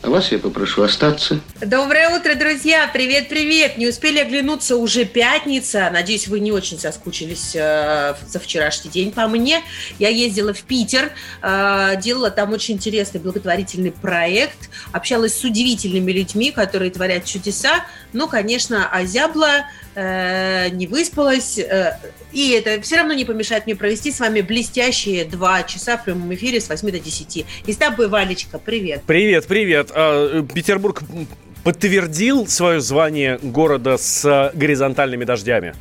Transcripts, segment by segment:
А вас я попрошу остаться. Доброе утро, друзья! Привет-привет! Не успели оглянуться, уже пятница. Надеюсь, вы не очень соскучились э, за вчерашний день по мне. Я ездила в Питер, э, делала там очень интересный благотворительный проект, общалась с удивительными людьми, которые творят чудеса. Ну, конечно, озябла, э, не выспалась. Э, и это все равно не помешает мне провести с вами блестящие два часа в прямом эфире с 8 до 10. И с тобой, Валечка, привет. Привет, привет. А, Петербург подтвердил свое звание города с горизонтальными дождями?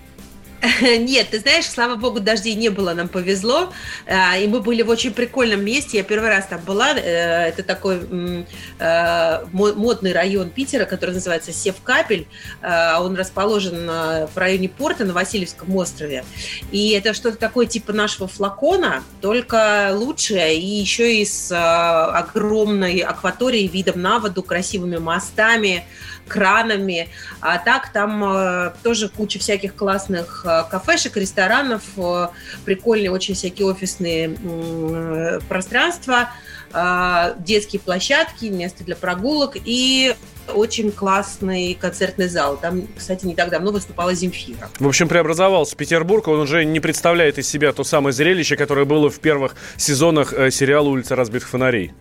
Нет, ты знаешь, слава богу, дождей не было, нам повезло. А, и мы были в очень прикольном месте. Я первый раз там была. Э, это такой э, модный район Питера, который называется Севкапель. А, он расположен в районе порта на Васильевском острове. И это что-то такое типа нашего флакона, только лучше. И еще и с огромной акваторией, видом на воду, красивыми мостами кранами. А так там э, тоже куча всяких классных э, кафешек, ресторанов, э, прикольные очень всякие офисные пространства, э, детские площадки, место для прогулок и очень классный концертный зал. Там, кстати, не так давно выступала Земфира. В общем, преобразовался Петербург. Он уже не представляет из себя то самое зрелище, которое было в первых сезонах сериала «Улица разбитых фонарей».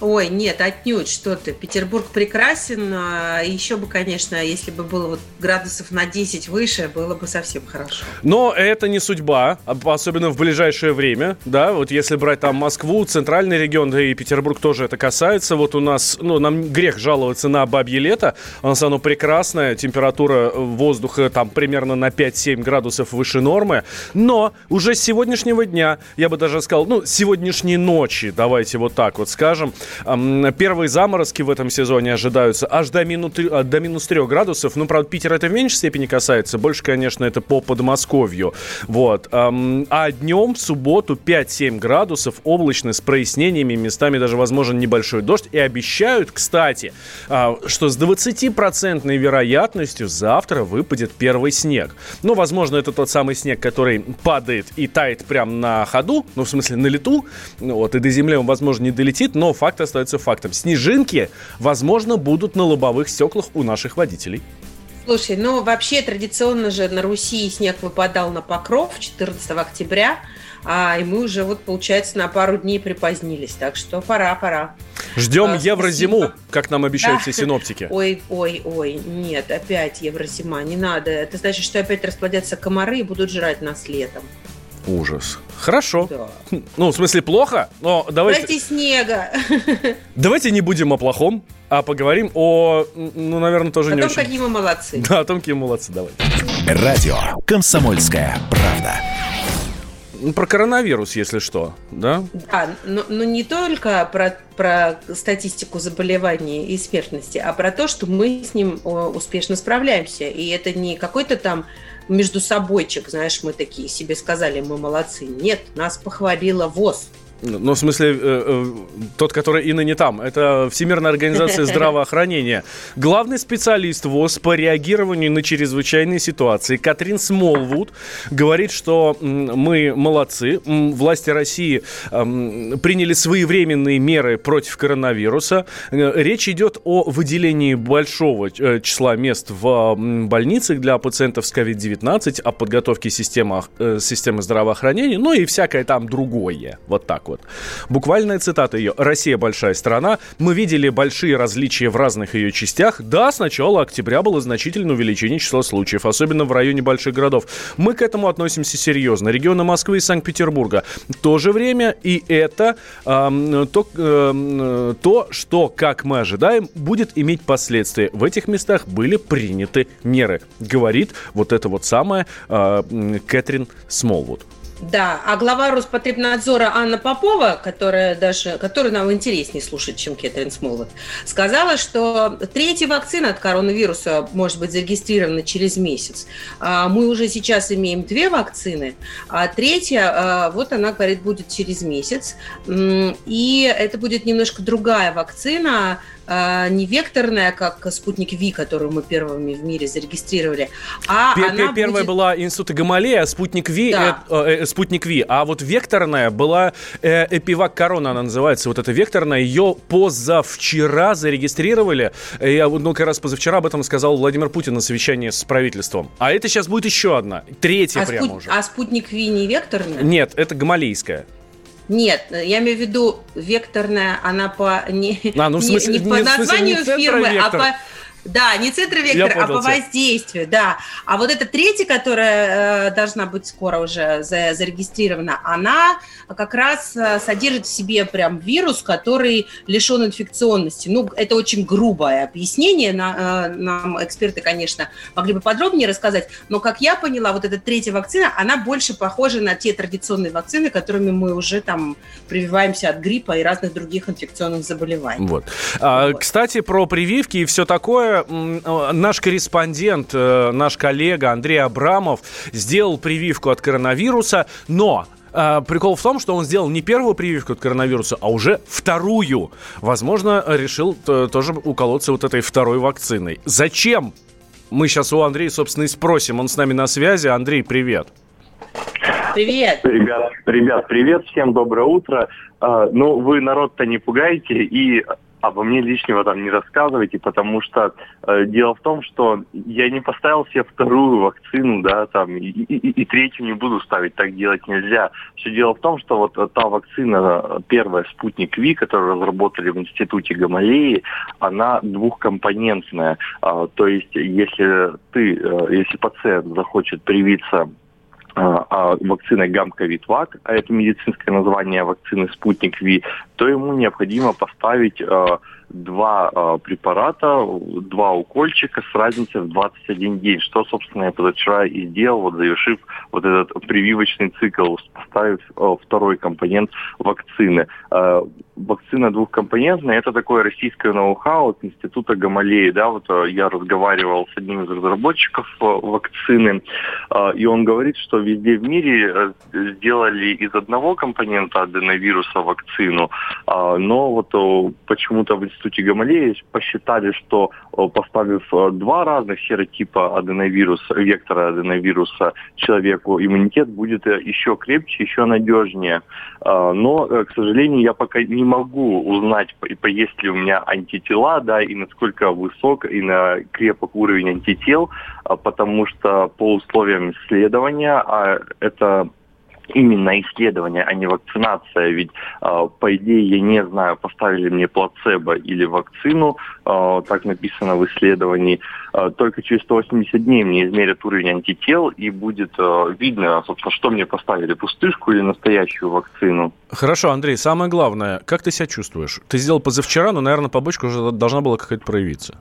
Ой, нет, отнюдь, что ты. Петербург прекрасен. а Еще бы, конечно, если бы было вот градусов на 10 выше, было бы совсем хорошо. Но это не судьба, особенно в ближайшее время, да, вот если брать там Москву, центральный регион, да и Петербург тоже это касается, вот у нас, ну, нам грех жаловаться на бабье лето, у нас оно прекрасное, температура воздуха там примерно на 5-7 градусов выше нормы, но уже с сегодняшнего дня, я бы даже сказал, ну, сегодняшней ночи, давайте вот так вот скажем, Первые заморозки в этом сезоне ожидаются аж до, минус, до минус 3 градусов. Ну, правда, Питер это в меньшей степени касается. Больше, конечно, это по Подмосковью. Вот. А днем в субботу 5-7 градусов, облачно, с прояснениями, местами даже возможен небольшой дождь. И обещают, кстати, а, что с 20% вероятностью завтра выпадет первый снег. Ну, возможно, это тот самый снег, который падает и тает прямо на ходу, ну, в смысле, на лету. Вот, и до земли он, возможно, не долетит, но факт остается фактом. Снежинки, возможно, будут на лобовых стеклах у наших водителей. Слушай, ну вообще традиционно же на Руси снег выпадал на покров 14 октября, а и мы уже вот, получается, на пару дней припозднились. Так что пора, пора. Ждем а, еврозиму, как нам обещают да. все синоптики. Ой, ой, ой, нет, опять еврозима, не надо. Это значит, что опять расплодятся комары и будут жрать нас летом. Ужас. Хорошо. Да. Ну, в смысле, плохо, но давайте... Дайте снега. Давайте не будем о плохом, а поговорим о, ну, наверное, тоже о не том, очень... какие мы молодцы. Да, о том, какие мы молодцы, давай. Радио «Комсомольская правда». Про коронавирус, если что, да? Да, но, но не только про, про статистику заболеваний и смертности, а про то, что мы с ним успешно справляемся. И это не какой-то там между собойчик, знаешь, мы такие себе сказали, мы молодцы. Нет, нас похвалила ВОЗ. Ну, в смысле, э, э, тот, который и ныне там. Это Всемирная организация здравоохранения. Главный специалист ВОЗ по реагированию на чрезвычайные ситуации Катрин Смолвуд говорит, что мы молодцы. Власти России э, приняли своевременные меры против коронавируса. Э, речь идет о выделении большого э, числа мест в больницах для пациентов с COVID-19, о подготовке системы, э, системы здравоохранения, ну и всякое там другое. Вот так вот вот. Буквальная цитата ее. «Россия большая страна. Мы видели большие различия в разных ее частях. Да, с начала октября было значительное увеличение числа случаев, особенно в районе больших городов. Мы к этому относимся серьезно. Регионы Москвы и Санкт-Петербурга. В то же время и это э, то, э, то, что, как мы ожидаем, будет иметь последствия. В этих местах были приняты меры, говорит вот это вот самое э, Кэтрин Смолвуд. Да, а глава Роспотребнадзора Анна Попова, которая даже, которую нам интереснее слушать, чем Кэтрин Смолот, сказала, что третья вакцина от коронавируса может быть зарегистрирована через месяц. А мы уже сейчас имеем две вакцины, а третья, а, вот она говорит, будет через месяц. И это будет немножко другая вакцина, не векторная, как спутник Ви, которую мы первыми в мире зарегистрировали, а Пер- она Первая будет... была института Гамалея, а спутник Ви, да. э, э, спутник Ви, а вот векторная была э, Эпивак Корона, она называется, вот эта векторная, ее позавчера зарегистрировали, я ну, как раз позавчера об этом сказал Владимир Путин на совещании с правительством, а это сейчас будет еще одна, третья а прямо спут... уже. А спутник Ви не векторная? Нет, это гамалейская. Нет, я имею в виду векторная, она по не, а, ну, в смысле, не, не по названию не фирмы, а по да, не центровектор, а по воздействию, да. А вот эта третья, которая э, должна быть скоро уже за, зарегистрирована, она как раз э, содержит в себе прям вирус, который лишен инфекционности. Ну, это очень грубое объяснение, на, э, нам эксперты, конечно, могли бы подробнее рассказать, но, как я поняла, вот эта третья вакцина, она больше похожа на те традиционные вакцины, которыми мы уже там прививаемся от гриппа и разных других инфекционных заболеваний. Вот. А, вот. Кстати, про прививки и все такое, Э, наш корреспондент, э, наш коллега Андрей Абрамов сделал прививку от коронавируса, но э, Прикол в том, что он сделал не первую прививку от коронавируса, а уже вторую. Возможно, решил тоже уколоться вот этой второй вакциной. Зачем? Мы сейчас у Андрея, собственно, и спросим. Он с нами на связи. Андрей, привет. Привет. Ребят, ребят, привет, всем доброе утро. Uh, ну, вы народ-то не пугаете, и обо мне лишнего там не рассказывайте, потому что э, дело в том, что я не поставил себе вторую вакцину, да, там, и, и, и третью не буду ставить, так делать нельзя. Все дело в том, что вот та вакцина, первая, спутник Ви, которую разработали в институте Гамалеи, она двухкомпонентная. Э, то есть, если ты, э, если пациент захочет привиться а, а, вакциной Гамковид-ВАК, а это медицинское название вакцины Спутник Ви, то ему необходимо поставить а, два э, препарата, два укольчика с разницей в 21 день, что, собственно, я позавчера и сделал, вот завершив вот этот прививочный цикл, поставив э, второй компонент вакцины. Э, вакцина двухкомпонентная, это такое российское ноу-хау от Института Гамалеи, да, вот э, я разговаривал с одним из разработчиков э, вакцины, э, и он говорит, что везде в мире э, сделали из одного компонента аденовируса вакцину, э, но вот э, почему-то в институте Гамалеи посчитали, что э, поставив э, два разных серотипа аденовируса, вектора аденовируса человеку, иммунитет будет э, еще крепче, еще надежнее. Но, к сожалению, я пока не могу узнать, есть ли у меня антитела, да, и насколько высок и на крепок уровень антител, потому что по условиям исследования, а это именно исследование, а не вакцинация. Ведь, э, по идее, я не знаю, поставили мне плацебо или вакцину, э, так написано в исследовании. Э, только через 180 дней мне измерят уровень антител, и будет э, видно, собственно, что мне поставили, пустышку или настоящую вакцину. Хорошо, Андрей, самое главное, как ты себя чувствуешь? Ты сделал позавчера, но, наверное, побочка уже должна была какая-то проявиться.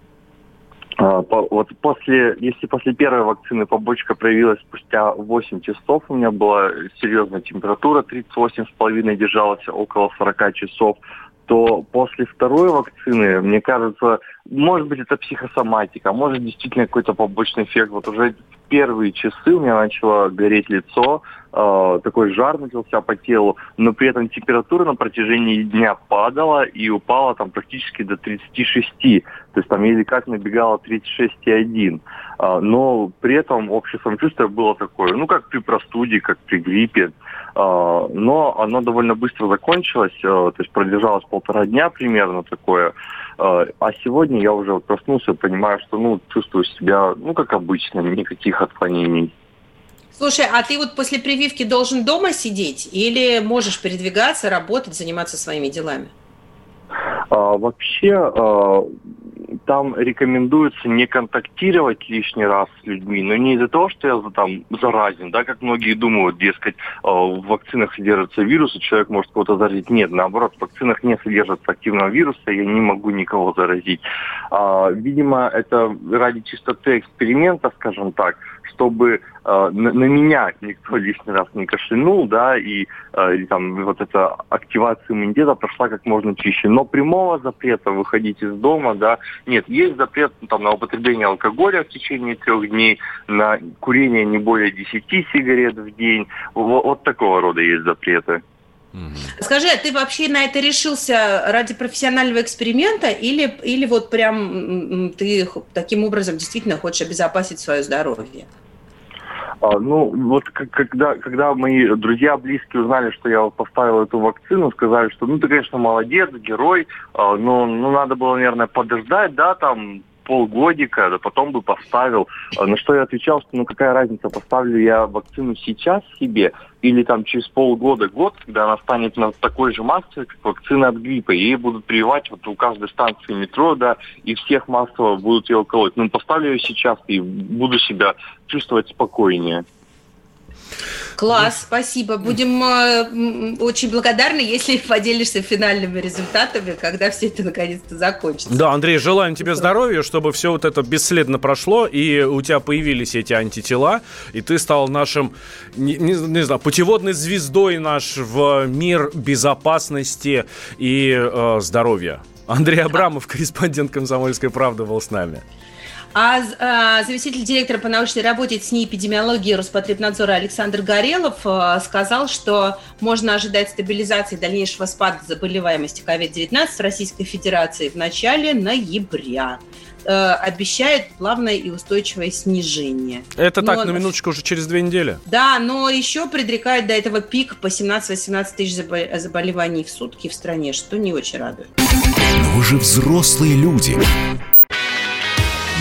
А, вот после, если после первой вакцины побочка проявилась спустя 8 часов, у меня была серьезная температура, 38,5 держалась около 40 часов, то после второй вакцины, мне кажется, может быть, это психосоматика, может действительно какой-то побочный эффект. Вот уже первые часы у меня начало гореть лицо, э, такой жар начался по телу, но при этом температура на протяжении дня падала и упала там практически до 36. То есть там еле как набегала 36,1. Э, но при этом общее самочувствие было такое, ну, как при простуде, как при гриппе. Э, но оно довольно быстро закончилось, э, то есть продержалось полтора дня примерно такое. Э, а сегодня я уже проснулся понимаю, что ну, чувствую себя, ну, как обычно, никаких отклонений. Слушай, а ты вот после прививки должен дома сидеть или можешь передвигаться, работать, заниматься своими делами? А, вообще, а, там рекомендуется не контактировать лишний раз с людьми, но не из-за того, что я там заразен, да, как многие думают, дескать, э, в вакцинах содержатся вирусы, человек может кого-то заразить. Нет, наоборот, в вакцинах не содержится активного вируса, я не могу никого заразить. А, видимо, это ради чистоты эксперимента, скажем так, чтобы на, на меня никто лишний раз не кашлянул, да, и, э, и там вот эта активация иммунитета прошла как можно чище. Но прямого запрета выходить из дома, да, нет, есть запрет ну, там, на употребление алкоголя в течение трех дней, на курение не более 10 сигарет в день, вот, вот такого рода есть запреты. Скажи, а ты вообще на это решился ради профессионального эксперимента или, или вот прям ты таким образом действительно хочешь обезопасить свое здоровье? А, ну, вот когда, когда мои друзья, близкие узнали, что я поставил эту вакцину, сказали, что ну ты, конечно, молодец, герой, а, но ну, надо было, наверное, подождать, да, там полгодика, да потом бы поставил. А, на что я отвечал, что ну какая разница, поставлю я вакцину сейчас себе или там через полгода, год, когда она станет на такой же массе, как вакцина от гриппа, ей будут прививать вот у каждой станции метро, да, и всех массово будут ее колоть. Ну, поставлю ее сейчас и буду себя чувствовать спокойнее. Класс, спасибо. Будем э, очень благодарны, если поделишься финальными результатами, когда все это наконец-то закончится. Да, Андрей, желаем тебе здоровья, чтобы все вот это бесследно прошло, и у тебя появились эти антитела, и ты стал нашим, не, не, не знаю, путеводной звездой наш в мир безопасности и э, здоровья. Андрей Абрамов, корреспондент «Комсомольской правды», был с нами. А, а заместитель директора по научной работе СНИ эпидемиологии Роспотребнадзора Александр Горелов а, сказал, что можно ожидать стабилизации дальнейшего спада заболеваемости COVID-19 в Российской Федерации в начале ноября а, обещает плавное и устойчивое снижение. Это но, так, на минуточку, уже через две недели. Да, но еще предрекает до этого пик по 17-18 тысяч заболеваний в сутки в стране, что не очень радует. Но вы же взрослые люди.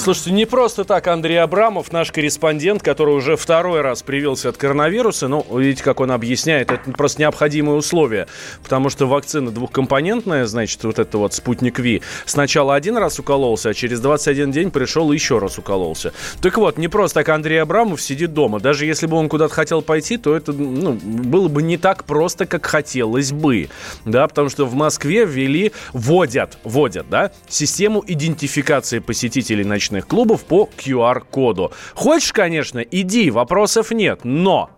Слушайте, не просто так Андрей Абрамов, наш корреспондент, который уже второй раз привился от коронавируса, ну, видите, как он объясняет, это просто необходимое условие, потому что вакцина двухкомпонентная, значит, вот это вот спутник Ви, сначала один раз укололся, а через 21 день пришел и еще раз укололся. Так вот, не просто так Андрей Абрамов сидит дома. Даже если бы он куда-то хотел пойти, то это ну, было бы не так просто, как хотелось бы. Да, потому что в Москве ввели, вводят, вводят, да, систему идентификации посетителей ночных ночных клубов по QR-коду. Хочешь, конечно, иди, вопросов нет, но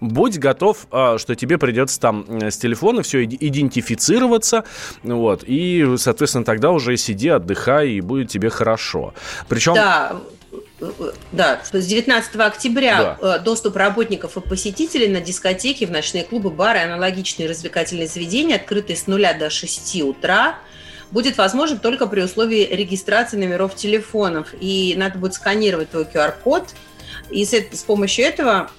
будь готов, а, что тебе придется там с телефона все идентифицироваться, вот, и, соответственно, тогда уже сиди, отдыхай, и будет тебе хорошо. Причем... Да, да, с 19 октября да. Э, доступ работников и посетителей на дискотеки, в ночные клубы, бары, аналогичные развлекательные заведения, открытые с нуля до 6 утра, будет возможен только при условии регистрации номеров телефонов. И надо будет сканировать твой QR-код. И с, с помощью этого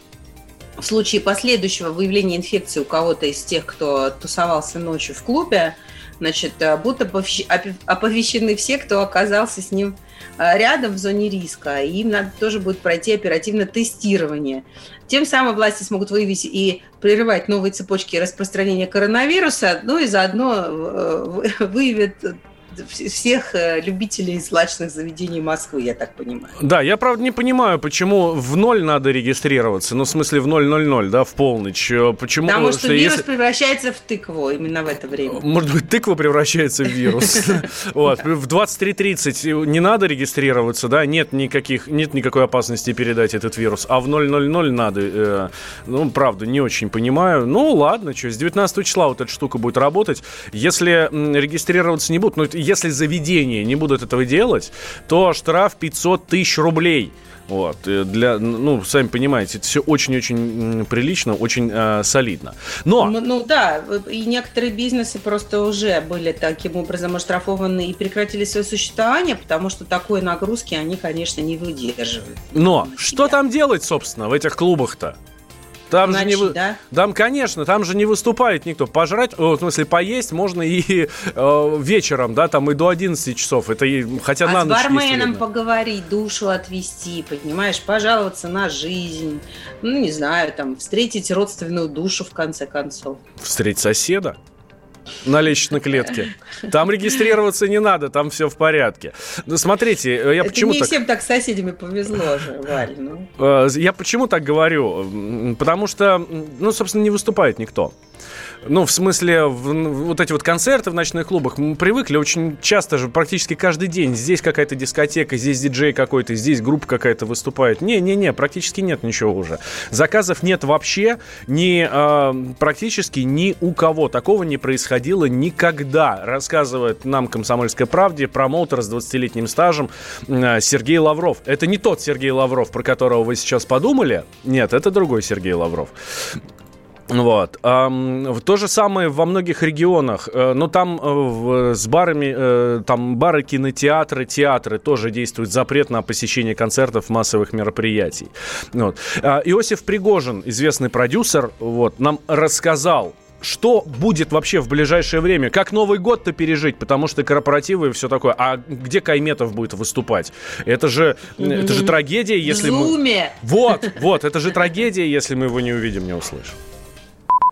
в случае последующего выявления инфекции у кого-то из тех, кто тусовался ночью в клубе, значит, э, будут оповещены все, кто оказался с ним э, рядом в зоне риска. Им надо тоже будет пройти оперативное тестирование. Тем самым власти смогут выявить и прерывать новые цепочки распространения коронавируса, ну и заодно э, выявят всех э, любителей злачных заведений Москвы, я так понимаю. Да, я, правда, не понимаю, почему в ноль надо регистрироваться, ну, в смысле, в 000, да, в полночь. Э, почему? Потому что, что вирус если... превращается в тыкву именно в это время. Может быть, тыква превращается в вирус. Вот. В 23.30 не надо регистрироваться, да, нет никаких, нет никакой опасности передать этот вирус, а в 000 надо. Э, ну, правда, не очень понимаю. Ну, ладно, что, с 19 числа вот эта штука будет работать. Если регистрироваться не будут, ну, если заведения не будут этого делать, то штраф 500 тысяч рублей. Вот, для, ну, сами понимаете, это все очень-очень прилично, очень э, солидно. Но... Ну, ну да, и некоторые бизнесы просто уже были таким образом оштрафованы и прекратили свое существование, потому что такой нагрузки они, конечно, не выдерживают. Но что там делать, собственно, в этих клубах-то? Там же не вы... да? Там, конечно, там же не выступает никто. Пожрать, в смысле, поесть можно и э, вечером, да, там и до 11 часов. Это и, хотя а на с ночь барменом поговорить, душу отвести, понимаешь, пожаловаться на жизнь. Ну, не знаю, там, встретить родственную душу, в конце концов. Встретить соседа? На лестничной клетке. Там регистрироваться не надо, там все в порядке. Смотрите, я Это почему не так... всем так с соседями повезло же, Валь. Ну. Э, я почему так говорю? Потому что, ну, собственно, не выступает никто. Ну, в смысле, в, вот эти вот концерты в ночных клубах, мы привыкли очень часто же, практически каждый день. Здесь какая-то дискотека, здесь диджей какой-то, здесь группа какая-то выступает. Не-не-не, практически нет ничего уже. Заказов нет вообще, ни, э, практически ни у кого. Такого не происходило никогда, рассказывает нам «Комсомольская правде» промоутер с 20-летним стажем э, Сергей Лавров. Это не тот Сергей Лавров, про которого вы сейчас подумали. Нет, это другой Сергей Лавров. Вот. То же самое во многих регионах. Э, но там э, с барами, э, там бары, кинотеатры, театры тоже действует запрет на посещение концертов, массовых мероприятий. Вот. А, Иосиф Пригожин, известный продюсер, вот, нам рассказал, что будет вообще в ближайшее время? Как Новый год-то пережить? Потому что корпоративы и все такое. А где Кайметов будет выступать? Это же, mm-hmm. это же трагедия, если в мы... Вот, вот, это же трагедия, если мы его не увидим, не услышим.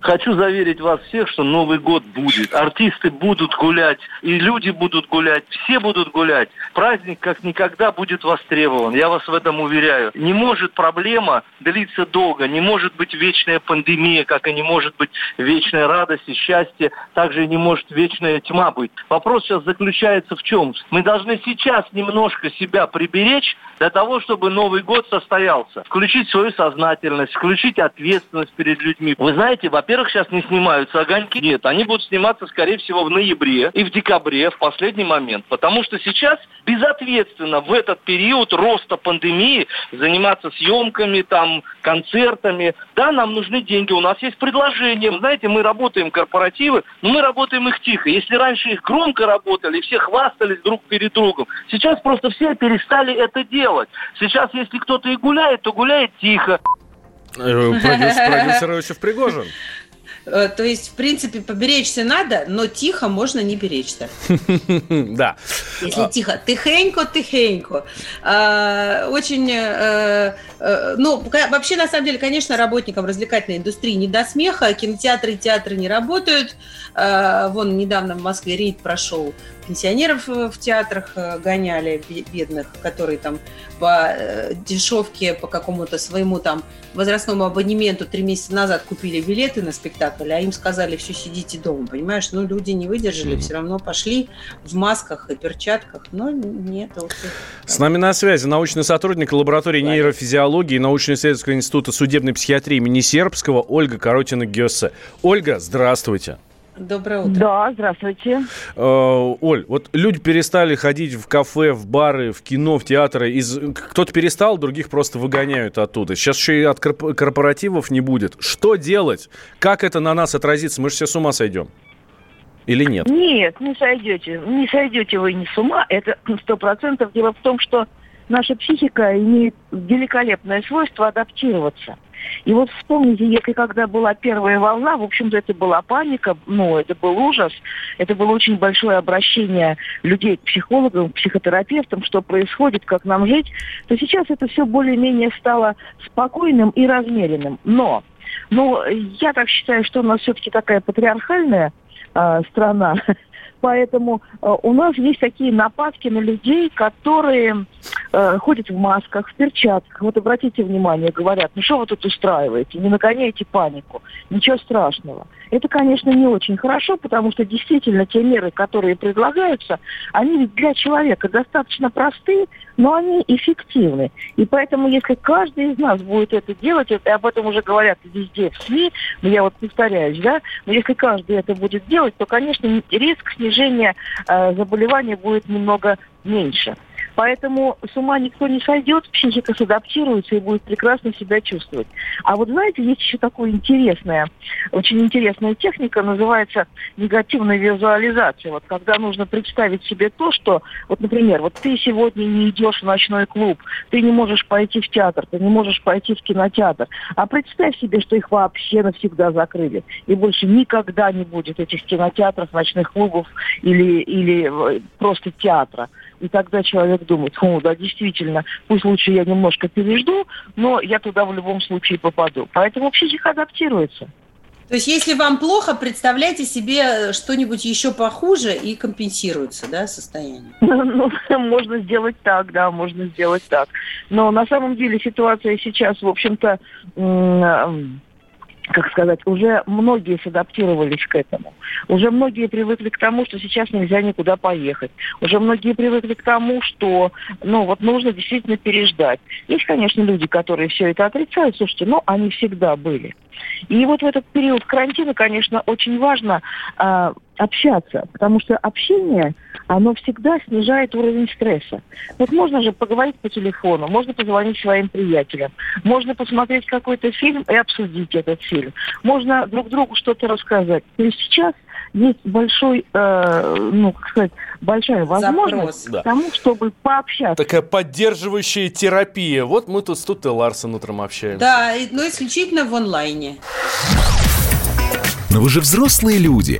Хочу заверить вас всех, что Новый год будет. Артисты будут гулять, и люди будут гулять, все будут гулять. Праздник как никогда будет востребован, я вас в этом уверяю. Не может проблема длиться долго, не может быть вечная пандемия, как и не может быть вечная радость и счастье, также не может вечная тьма быть. Вопрос сейчас заключается в чем? Мы должны сейчас немножко себя приберечь для того, чтобы Новый год состоялся. Включить свою сознательность, включить ответственность перед людьми. Вы знаете, во во-первых, сейчас не снимаются огоньки. Нет, они будут сниматься, скорее всего, в ноябре и в декабре, в последний момент. Потому что сейчас безответственно в этот период роста пандемии заниматься съемками, там, концертами. Да, нам нужны деньги, у нас есть предложение. Знаете, мы работаем корпоративы, но мы работаем их тихо. Если раньше их громко работали, все хвастались друг перед другом, сейчас просто все перестали это делать. Сейчас, если кто-то и гуляет, то гуляет тихо. Э, продюсер, продюсер Пригожин. Э, то есть, в принципе, поберечься надо, но тихо можно не беречься. Да. Если а. тихо. Тихенько, тихенько. А, очень, э, ну, вообще, на самом деле, конечно, работникам развлекательной индустрии не до смеха. Кинотеатры и театры не работают. А, вон, недавно в Москве рейд прошел пенсионеров в театрах гоняли, бедных, которые там по дешевке, по какому-то своему там возрастному абонементу три месяца назад купили билеты на спектакль, а им сказали, все, сидите дома, понимаешь? Ну, люди не выдержали, все равно пошли в масках и перчатках, но нет. Вот С нами на связи научный сотрудник лаборатории Ладно. нейрофизиологии научно-исследовательского института судебной психиатрии имени Сербского Ольга Коротина-Гессе. Ольга, здравствуйте. Доброе утро. Да, здравствуйте. Э, Оль, вот люди перестали ходить в кафе, в бары, в кино, в театры. Из... Кто-то перестал, других просто выгоняют оттуда. Сейчас еще и от корпоративов не будет. Что делать? Как это на нас отразится? Мы же все с ума сойдем. Или нет? Нет, не сойдете. Не сойдете вы не с ума. Это сто процентов. Дело в том, что наша психика имеет великолепное свойство адаптироваться. И вот вспомните, если когда была первая волна, в общем-то, это была паника, ну, это был ужас, это было очень большое обращение людей к психологам, к психотерапевтам, что происходит, как нам жить, то сейчас это все более-менее стало спокойным и размеренным. Но, ну, я так считаю, что у нас все-таки такая патриархальная э, страна, Поэтому э, у нас есть такие нападки на людей, которые э, ходят в масках, в перчатках. Вот обратите внимание, говорят, ну что вы тут устраиваете, не нагоняйте панику, ничего страшного. Это, конечно, не очень хорошо, потому что действительно те меры, которые предлагаются, они для человека достаточно простые, но они эффективны. И поэтому, если каждый из нас будет это делать, это, об этом уже говорят везде в СМИ, но я вот повторяюсь, да, но если каждый это будет делать, то, конечно, риск снижения э, заболевания будет немного меньше. Поэтому с ума никто не сойдет, психика садаптируется и будет прекрасно себя чувствовать. А вот знаете, есть еще такое интересная, очень интересная техника, называется негативная визуализация. Вот когда нужно представить себе то, что, вот, например, вот ты сегодня не идешь в ночной клуб, ты не можешь пойти в театр, ты не можешь пойти в кинотеатр, а представь себе, что их вообще навсегда закрыли. И больше никогда не будет этих кинотеатров, ночных клубов или, или э, просто театра. И тогда человек думает, о, да, действительно, пусть лучше я немножко пережду, но я туда в любом случае попаду. Поэтому психика адаптируется. То есть, если вам плохо, представляйте себе что-нибудь еще похуже и компенсируется, да, состояние? Ну, можно сделать так, да, можно сделать так. Но на самом деле ситуация сейчас, в общем-то, как сказать, уже многие садаптировались к этому. Уже многие привыкли к тому, что сейчас нельзя никуда поехать. Уже многие привыкли к тому, что, ну, вот нужно действительно переждать. Есть, конечно, люди, которые все это отрицают. Слушайте, но они всегда были. И вот в этот период карантина, конечно, очень важно э, общаться, потому что общение, оно всегда снижает уровень стресса. Вот можно же поговорить по телефону, можно позвонить своим приятелям, можно посмотреть какой-то фильм и обсудить этот фильм, можно друг другу что-то рассказать. То есть сейчас есть большой, э, ну, как сказать, большая возможность Запрос, к тому, чтобы пообщаться. Такая поддерживающая терапия. Вот мы тут с Тут и Ларсен утром общаемся. Да, но исключительно в онлайне. Но вы же взрослые люди.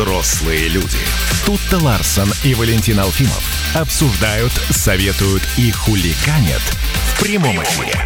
Взрослые люди. Тут-то Ларсон и Валентин Алфимов обсуждают, советуют и хуликанят в прямом эфире.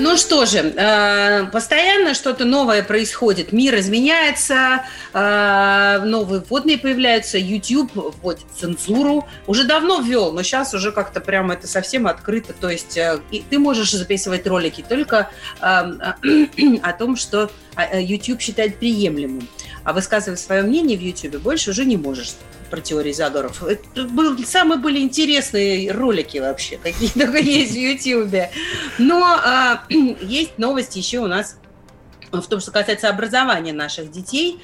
Ну что же, э, постоянно что-то новое происходит. Мир изменяется, э, новые вводные появляются, YouTube вводит цензуру. Уже давно ввел, но сейчас уже как-то прямо это совсем открыто. То есть э, ты можешь записывать ролики только о том, что YouTube считает приемлемым. А высказывать свое мнение в YouTube больше уже не можешь про теории заговоров. Это был, самые были интересные ролики вообще, какие только есть в Ютьюбе. Но а, есть новости еще у нас в том, что касается образования наших детей.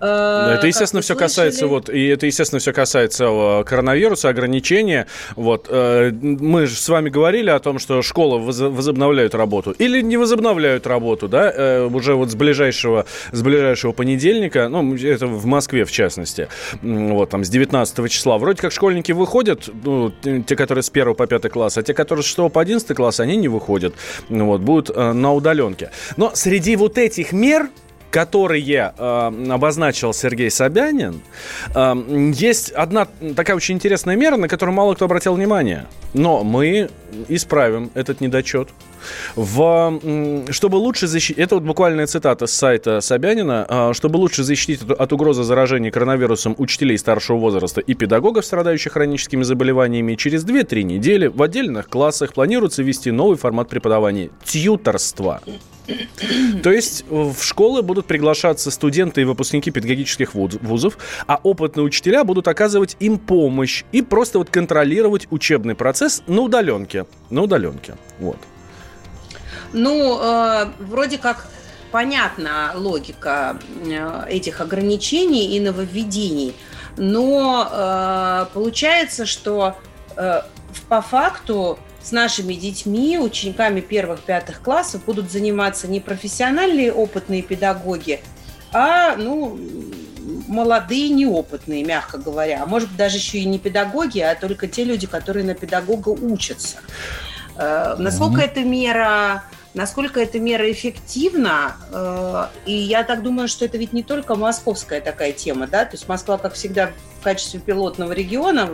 Э, да, это, естественно, все касается, вот, и это, естественно, все касается э, коронавируса, ограничения. Вот, э, мы же с вами говорили о том, что школы возобновляют работу или не возобновляют работу, да, уже вот с ближайшего, с ближайшего понедельника, ну, это в Москве, в частности, вот, там, с 19 числа. Вроде как школьники выходят, ну, те, которые с 1 по 5 класс, а те, которые с 6 по 11 класс, они не выходят, вот, будут на удаленке. Но среди вот этих мер, которые э, обозначил Сергей Собянин, э, есть одна такая очень интересная мера, на которую мало кто обратил внимание. Но мы исправим этот недочет. В, чтобы лучше защитить, это вот буквальная цитата с сайта Собянина, э, чтобы лучше защитить от угрозы заражения коронавирусом учителей старшего возраста и педагогов, страдающих хроническими заболеваниями, через 2-3 недели в отдельных классах планируется ввести новый формат преподавания – тьюторства. То есть в школы будут приглашаться студенты и выпускники педагогических вузов, а опытные учителя будут оказывать им помощь и просто вот контролировать учебный процесс на удаленке. На удаленке. Вот. Ну, э, вроде как понятна логика э, этих ограничений и нововведений, но э, получается, что э, по факту с нашими детьми, учениками первых-пятых классов будут заниматься не профессиональные опытные педагоги, а ну, молодые, неопытные, мягко говоря. А может быть, даже еще и не педагоги, а только те люди, которые на педагога учатся. Э, насколько mm-hmm. эта мера насколько эта мера эффективна, э, и я так думаю, что это ведь не только московская такая тема, да, то есть Москва, как всегда, в качестве пилотного региона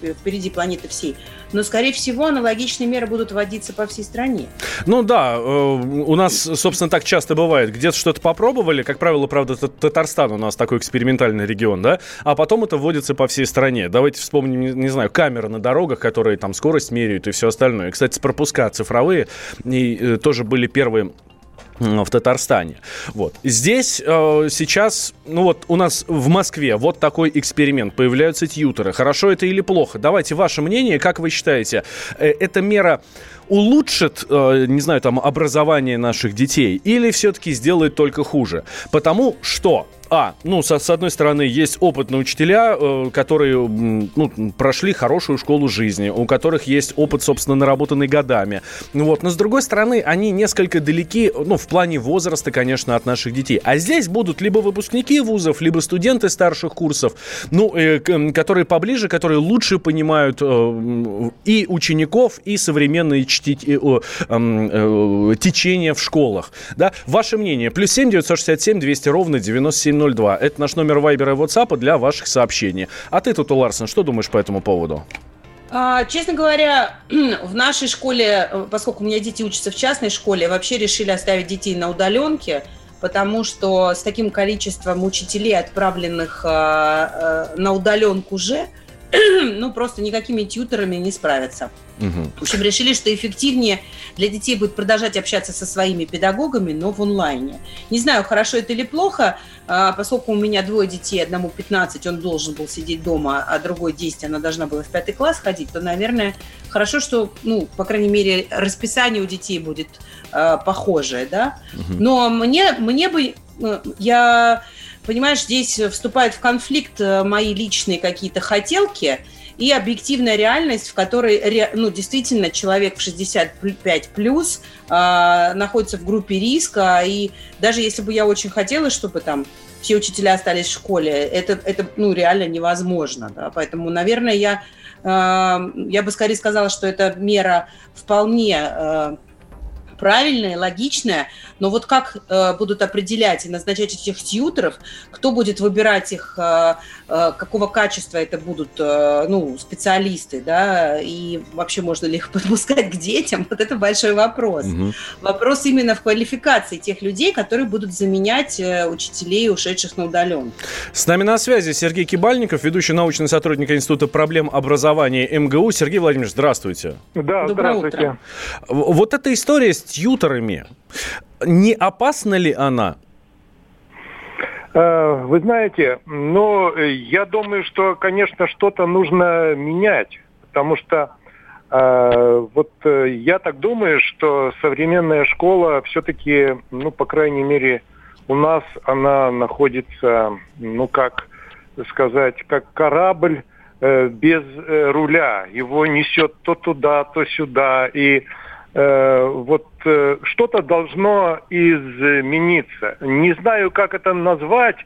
впереди планеты всей. Но, скорее всего, аналогичные меры будут вводиться по всей стране. Ну да, э, у нас, собственно, так часто бывает. Где-то что-то попробовали, как правило, правда, Татарстан у нас такой экспериментальный регион, да, а потом это вводится по всей стране. Давайте вспомним, не, не знаю, камеры на дорогах, которые там скорость меряют и все остальное. Кстати, пропуска цифровые и, э, тоже были первые в Татарстане. Вот. Здесь э, сейчас, ну вот у нас в Москве вот такой эксперимент. Появляются тьютеры. Хорошо это или плохо? Давайте ваше мнение, как вы считаете, э, эта мера улучшит, э, не знаю, там, образование наших детей или все-таки сделает только хуже? Потому что а, ну, со, с одной стороны, есть опытные учителя, э, которые ну, прошли хорошую школу жизни, у которых есть опыт, собственно, наработанный годами. Вот. Но, с другой стороны, они несколько далеки, ну, в плане возраста, конечно, от наших детей. А здесь будут либо выпускники вузов, либо студенты старших курсов, ну, э, которые поближе, которые лучше понимают э, и учеников, и современные чти, э, э, течения в школах. Да? Ваше мнение. Плюс 7 967 200 ровно 97 9702. Это наш номер Вайбера и WhatsApp для ваших сообщений. А ты тут, Ларсен, что думаешь по этому поводу? А, честно говоря, в нашей школе, э, поскольку у меня дети учатся в частной школе, вообще решили оставить детей на удаленке, потому что с таким количеством учителей, отправленных а, а, на удаленку уже, ну, просто никакими тьютерами не справятся. Угу. В общем, решили, что эффективнее для детей будет продолжать общаться со своими педагогами, но в онлайне. Не знаю, хорошо это или плохо, а, поскольку у меня двое детей, одному 15, он должен был сидеть дома, а другой 10, она должна была в пятый класс ходить, то, наверное, хорошо, что, ну, по крайней мере, расписание у детей будет э, похожее, да. Угу. Но мне, мне бы, э, я понимаешь, здесь вступают в конфликт э, мои личные какие-то хотелки и объективная реальность, в которой ну, действительно человек в 65 плюс э, находится в группе риска. И даже если бы я очень хотела, чтобы там все учителя остались в школе, это, это ну, реально невозможно. Да? Поэтому, наверное, я, э, я бы скорее сказала, что эта мера вполне э, правильная, логичная, но вот как э, будут определять и назначать этих тьютеров, кто будет выбирать их, э, э, какого качества это будут э, ну, специалисты, да, и вообще можно ли их подпускать к детям, вот это большой вопрос. Угу. Вопрос именно в квалификации тех людей, которые будут заменять э, учителей, ушедших на удаленку. С нами на связи Сергей Кибальников, ведущий научный сотрудник Института проблем образования МГУ. Сергей Владимирович, здравствуйте. Да, Доброе здравствуйте. Утро. Вот эта история с тьюторами, не опасна ли она? Э, вы знаете, ну, я думаю, что, конечно, что-то нужно менять, потому что э, вот э, я так думаю, что современная школа все-таки, ну, по крайней мере, у нас она находится, ну, как сказать, как корабль э, без э, руля. Его несет то туда, то сюда, и Э, вот что-то должно измениться. Не знаю, как это назвать.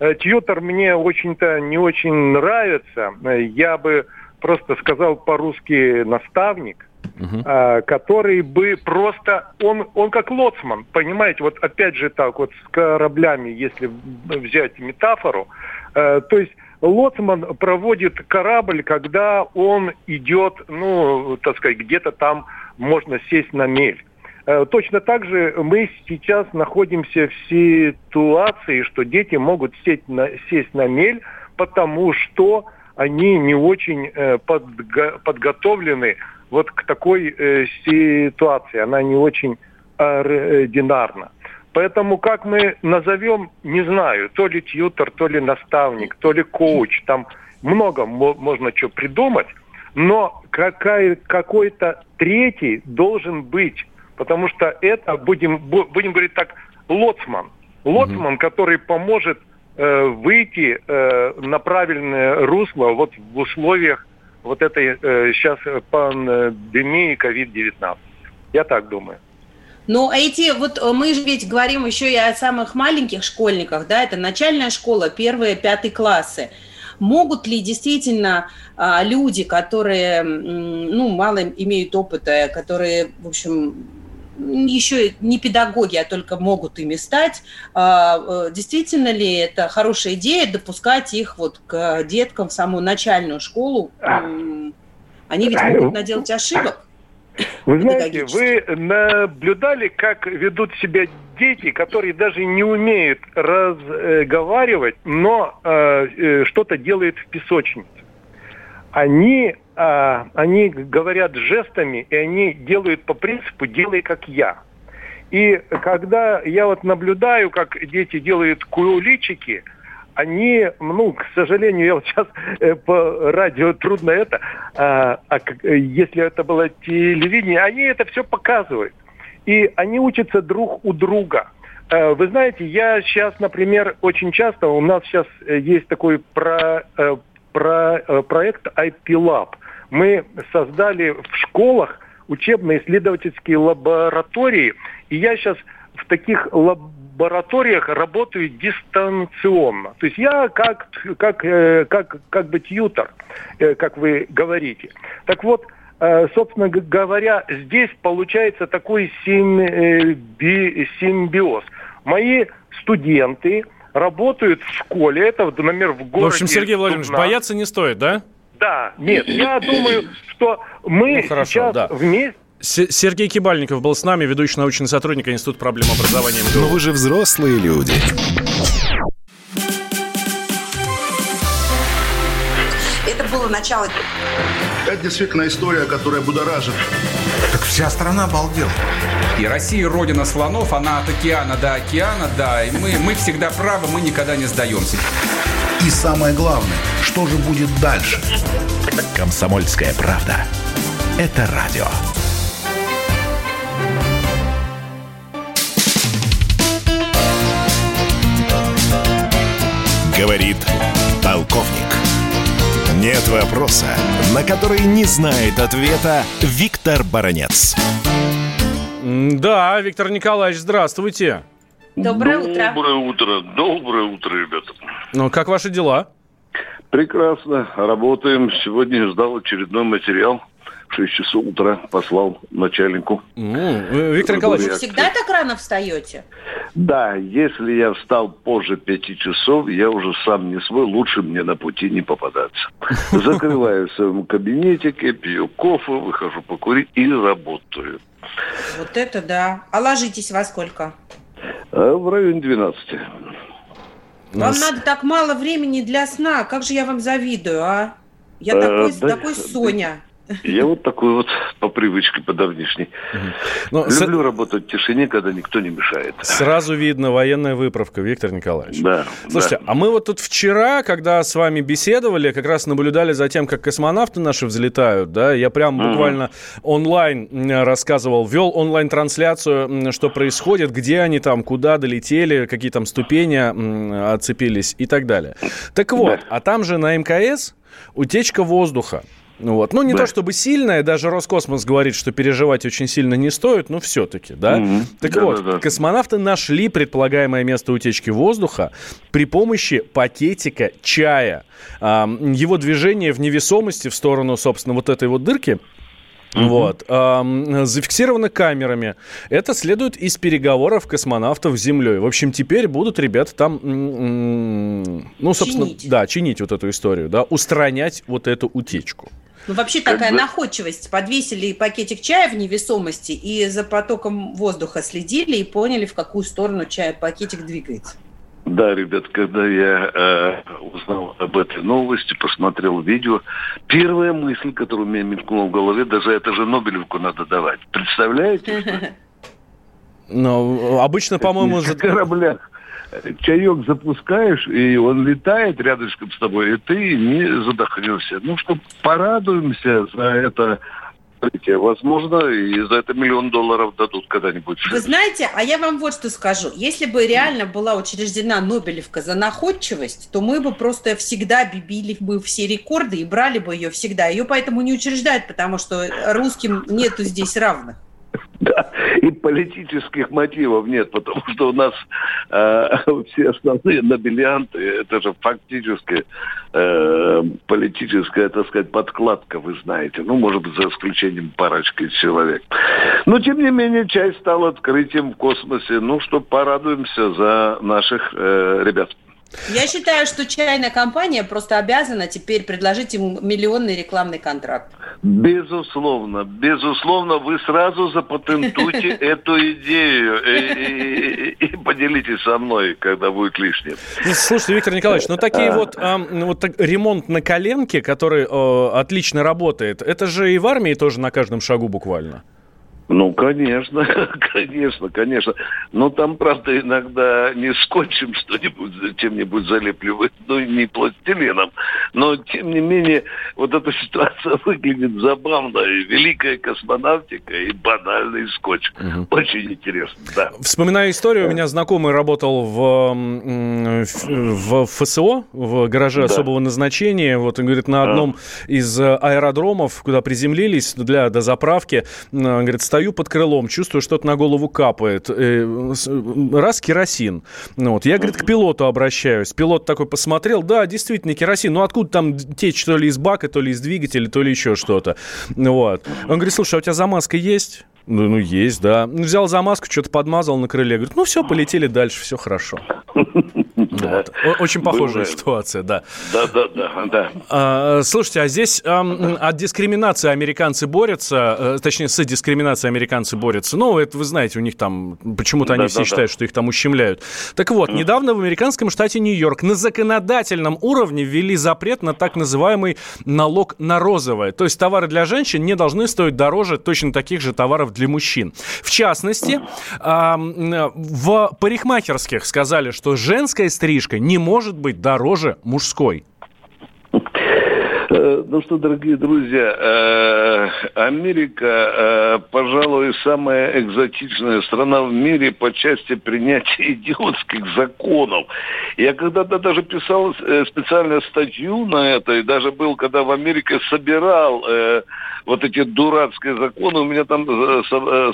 Э, тьютер мне очень-то не очень нравится. Я бы просто сказал по-русски наставник, uh-huh. который бы просто, он, он как лоцман, понимаете, вот опять же так, вот с кораблями, если взять метафору, то есть лоцман проводит корабль, когда он идет, ну, так сказать, где-то там можно сесть на мель. Э, точно так же мы сейчас находимся в ситуации, что дети могут сесть на, сесть на мель, потому что они не очень э, подго, подготовлены вот к такой э, ситуации. Она не очень ординарна. Поэтому как мы назовем, не знаю, то ли тьютер, то ли наставник, то ли коуч, там много можно что придумать, но какой-то третий должен быть, потому что это, будем, будем говорить так, лоцман. Лоцман, mm-hmm. который поможет э, выйти э, на правильное русло вот в условиях вот этой э, сейчас пандемии COVID-19. Я так думаю. Ну, а эти, вот э, мы же ведь говорим еще и о самых маленьких школьниках, да, это начальная школа, первые, пятые классы могут ли действительно а, люди, которые ну, мало имеют опыта, которые, в общем, еще не педагоги, а только могут ими стать. А, э, действительно ли это хорошая идея допускать их вот к деткам в самую начальную школу? Они ведь могут наделать ошибок. Вы знаете, вы наблюдали, как ведут себя дети, которые даже не умеют разговаривать, но э, э, что-то делают в песочнице. Они, э, они говорят жестами, и они делают по принципу «делай как я». И когда я вот наблюдаю, как дети делают куличики – они, ну, к сожалению, я вот сейчас э, по радио трудно это, а, а если это было телевидение, они это все показывают. И они учатся друг у друга. Э, вы знаете, я сейчас, например, очень часто, у нас сейчас э, есть такой про, э, про, проект IP Lab. Мы создали в школах учебно-исследовательские лаборатории, и я сейчас в таких лабораториях работают дистанционно. То есть я как, как, э, как, как бы тьютер, э, как вы говорите. Так вот, э, собственно говоря, здесь получается такой симбиоз. Мои студенты работают в школе, это, например, в городе... В общем, Сергей Владимирович, Дубна. бояться не стоит, да? Да, нет, я думаю, что мы ну, хорошо, сейчас да. вместе Сергей Кибальников был с нами, ведущий научный сотрудник Института проблем образования МГУ. Но вы же взрослые люди. Это было начало. Это действительно история, которая будоражит. Так вся страна обалдела. И Россия родина слонов, она от океана до океана, да. И мы, мы всегда правы, мы никогда не сдаемся. И самое главное, что же будет дальше? Комсомольская правда. Это радио. Говорит полковник. Нет вопроса, на который не знает ответа Виктор Баранец. Да, Виктор Николаевич, здравствуйте. Доброе утро. Доброе утро, доброе утро, ребята. Ну, как ваши дела? Прекрасно, работаем. Сегодня ждал очередной материал 6 часов утра послал начальнику. Mm. Виктор Николаевич, вы всегда так рано встаете? Да, если я встал позже 5 часов, я уже сам не свой, лучше мне на пути не попадаться. Закрываю в своем кабинетике, пью кофе, выхожу покурить и работаю. Вот это да. А ложитесь во сколько? А в районе 12. Вам надо так мало времени для сна. Как же я вам завидую, а? Я такой, а, да, такой Соня. Я вот такой вот по привычке, по давнишней. Но ну, Люблю с... работать в тишине, когда никто не мешает. Сразу видно военная выправка, Виктор Николаевич. Да. Слушайте, да. а мы вот тут вчера, когда с вами беседовали, как раз наблюдали за тем, как космонавты наши взлетают, да, я прям угу. буквально онлайн рассказывал, вел онлайн-трансляцию, что происходит, где они там, куда долетели, какие там ступени отцепились и так далее. Так вот, да. а там же на МКС утечка воздуха. Ну вот. Ну, не да. то чтобы сильная, даже Роскосмос говорит, что переживать очень сильно не стоит, но все-таки, да? Mm-hmm. Так да, вот, да, да. космонавты нашли предполагаемое место утечки воздуха при помощи пакетика чая. Его движение в невесомости в сторону, собственно, вот этой вот дырки Mm-hmm. Вот. Эм, зафиксировано камерами. Это следует из переговоров космонавтов с Землей. В общем, теперь будут ребята там, ну, собственно, чинить. да, чинить вот эту историю, да, устранять вот эту утечку. Ну, вообще такая бы... находчивость. Подвесили пакетик чая в невесомости и за потоком воздуха следили и поняли, в какую сторону чай пакетик двигается. Да, ребят, когда я э, узнал об этой новости, посмотрел видео, первая мысль, которая у меня мелькнула в голове, даже это же Нобелевку надо давать. Представляете? Ну, обычно, по-моему... За кораблях чаек запускаешь, и он летает рядышком с тобой, и ты не задохнешься. Ну что, порадуемся за это Возможно, и за это миллион долларов дадут когда-нибудь. Вы знаете, а я вам вот что скажу. Если бы реально была учреждена Нобелевка за находчивость, то мы бы просто всегда били бы все рекорды и брали бы ее всегда. Ее поэтому не учреждают, потому что русским нету здесь равных. Да, и политических мотивов нет, потому что у нас э, все основные нобелианты, это же фактически э, политическая, так сказать, подкладка, вы знаете. Ну, может быть, за исключением парочки человек. Но, тем не менее, часть стала открытием в космосе. Ну, что порадуемся за наших э, ребят. Я считаю, что чайная компания просто обязана теперь предложить им миллионный рекламный контракт. Безусловно, безусловно, вы сразу запатентуйте эту идею и, поделитесь со мной, когда будет лишнее. Слушайте, Виктор Николаевич, ну такие а. вот, вот ремонт на коленке, который отлично работает, это же и в армии тоже на каждом шагу буквально. Ну, конечно, конечно, конечно. Но там, правда, иногда не скотчем что-нибудь, чем-нибудь залепливают, ну, не пластилином. Но, тем не менее, вот эта ситуация выглядит забавно. И великая космонавтика, и банальный скотч. Угу. Очень интересно, да. Вспоминаю историю. У меня знакомый работал в, в ФСО, в гараже да. особого назначения. Вот он говорит, на одном а. из аэродромов, куда приземлились для дозаправки, говорит, стою под крылом, чувствую, что-то на голову капает. Э, раз керосин. Ну, вот. Я, говорит, к пилоту обращаюсь. Пилот такой посмотрел, да, действительно, керосин. Ну, откуда там течь то ли из бака, то ли из двигателя, то ли еще что-то. Вот. Он говорит, слушай, а у тебя замазка есть? Ну, ну, есть, да. Взял замазку, что-то подмазал на крыле. Говорит, ну все, полетели дальше, все хорошо. Вот. Очень похожая ситуация, да. Да, да, да, да. А, слушайте, а здесь а, от дискриминации американцы борются, э, точнее, с дискриминацией американцы борются. Ну, это вы знаете, у них там почему-то они да, все да, считают, да. что их там ущемляют. Так вот, mm. недавно в американском штате Нью-Йорк на законодательном уровне ввели запрет на так называемый налог на розовое. То есть товары для женщин не должны стоить дороже точно таких же товаров для мужчин. В частности, а, в парикмахерских сказали, что женская стрижка не может быть дороже мужской. Э, ну что, дорогие друзья, э, Америка, э, пожалуй, самая экзотичная страна в мире по части принятия идиотских законов. Я когда-то даже писал специальную статью на это, и даже был, когда в Америке собирал вот эти дурацкие законы, у меня там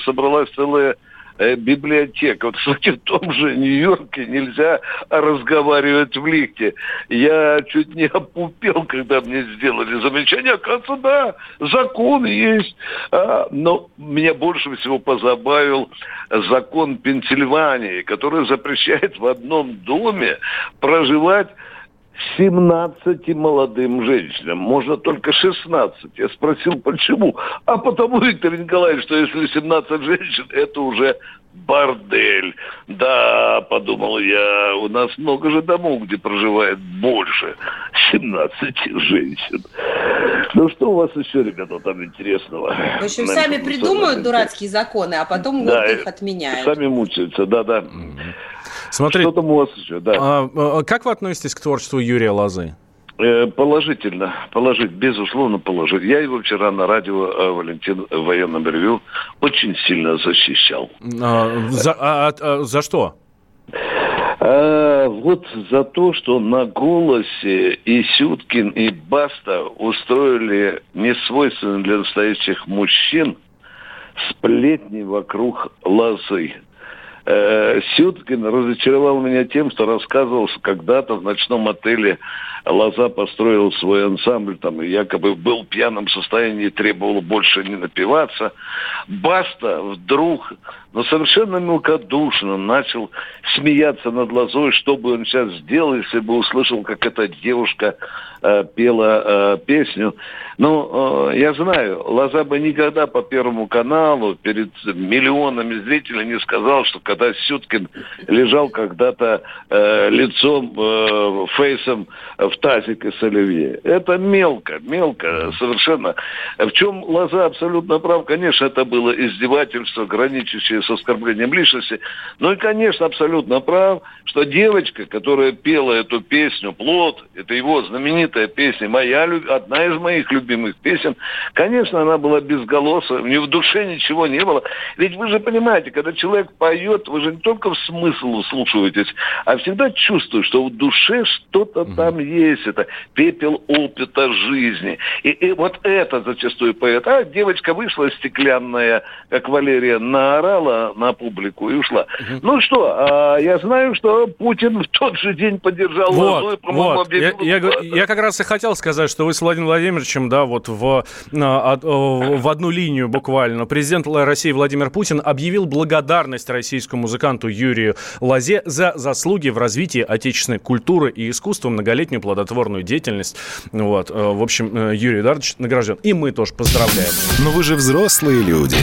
собралась целая библиотека. Вот, кстати, в том же Нью-Йорке нельзя разговаривать в лифте. Я чуть не опупел, когда мне сделали замечание. Оказывается, да, закон есть. А, но меня больше всего позабавил закон Пенсильвании, который запрещает в одном доме проживать 17 молодым женщинам, можно только 16. Я спросил, почему? А потому, Виктор Николаевич, что если 17 женщин, это уже бордель. Да, подумал я, у нас много же домов, где проживает больше 17 женщин. Ну что у вас еще, ребята, там интересного? В общем, Нам сами придумают дурацкие законы, а потом да, их отменяют. Сами мучаются, да-да. Смотри, что там у вас еще, да. А, а, как вы относитесь к творчеству Юрия Лозы? Э, положительно, положить, безусловно, положить. Я его вчера на радио э, Валентин в военном ревю очень сильно защищал. А, за, а, а, за что? А, вот за то, что на голосе и Сюткин, и Баста устроили несвойственные для настоящих мужчин сплетни вокруг лозы. Э, Сюткин разочаровал меня тем, что рассказывал когда-то в ночном отеле Лоза построил свой ансамбль, там, и якобы был в пьяном состоянии требовал больше не напиваться. Баста вдруг, но совершенно мелкодушно начал смеяться над Лозой, что бы он сейчас сделал, если бы услышал, как эта девушка э, пела э, песню. Ну, э, я знаю, Лоза бы никогда по Первому каналу перед миллионами зрителей не сказал, что когда Сюткин лежал когда-то э, лицом, э, фейсом в тазике с оливье. Это мелко, мелко совершенно. В чем Лоза абсолютно прав. Конечно, это было издевательство, граничащее с оскорблением личности. Ну и, конечно, абсолютно прав, что девочка, которая пела эту песню «Плод», это его знаменитая песня, моя, одна из моих любимых песен, конечно, она была безголосая, ни в душе ничего не было. Ведь вы же понимаете, когда человек поет, вы же не только в смысл вслушиваетесь, а всегда чувствуете, что в душе что-то mm-hmm. там есть. Это пепел опыта жизни. И, и вот это зачастую поет. А девочка вышла стеклянная, как Валерия, наорала на публику и ушла. Mm-hmm. Ну что, а, я знаю, что Путин в тот же день поддержал вот, Лазой, вот. Я, я, я как раз и хотел сказать, что вы с Владимиром Владимировичем, да, вот в, в одну линию буквально. Президент России Владимир Путин объявил благодарность российскому музыканту Юрию Лазе за заслуги в развитии отечественной культуры и искусства, многолетнюю плодотворную деятельность. Вот. Э, в общем, э, Юрий Эдуардович награжден. И мы тоже поздравляем. Но вы же взрослые люди.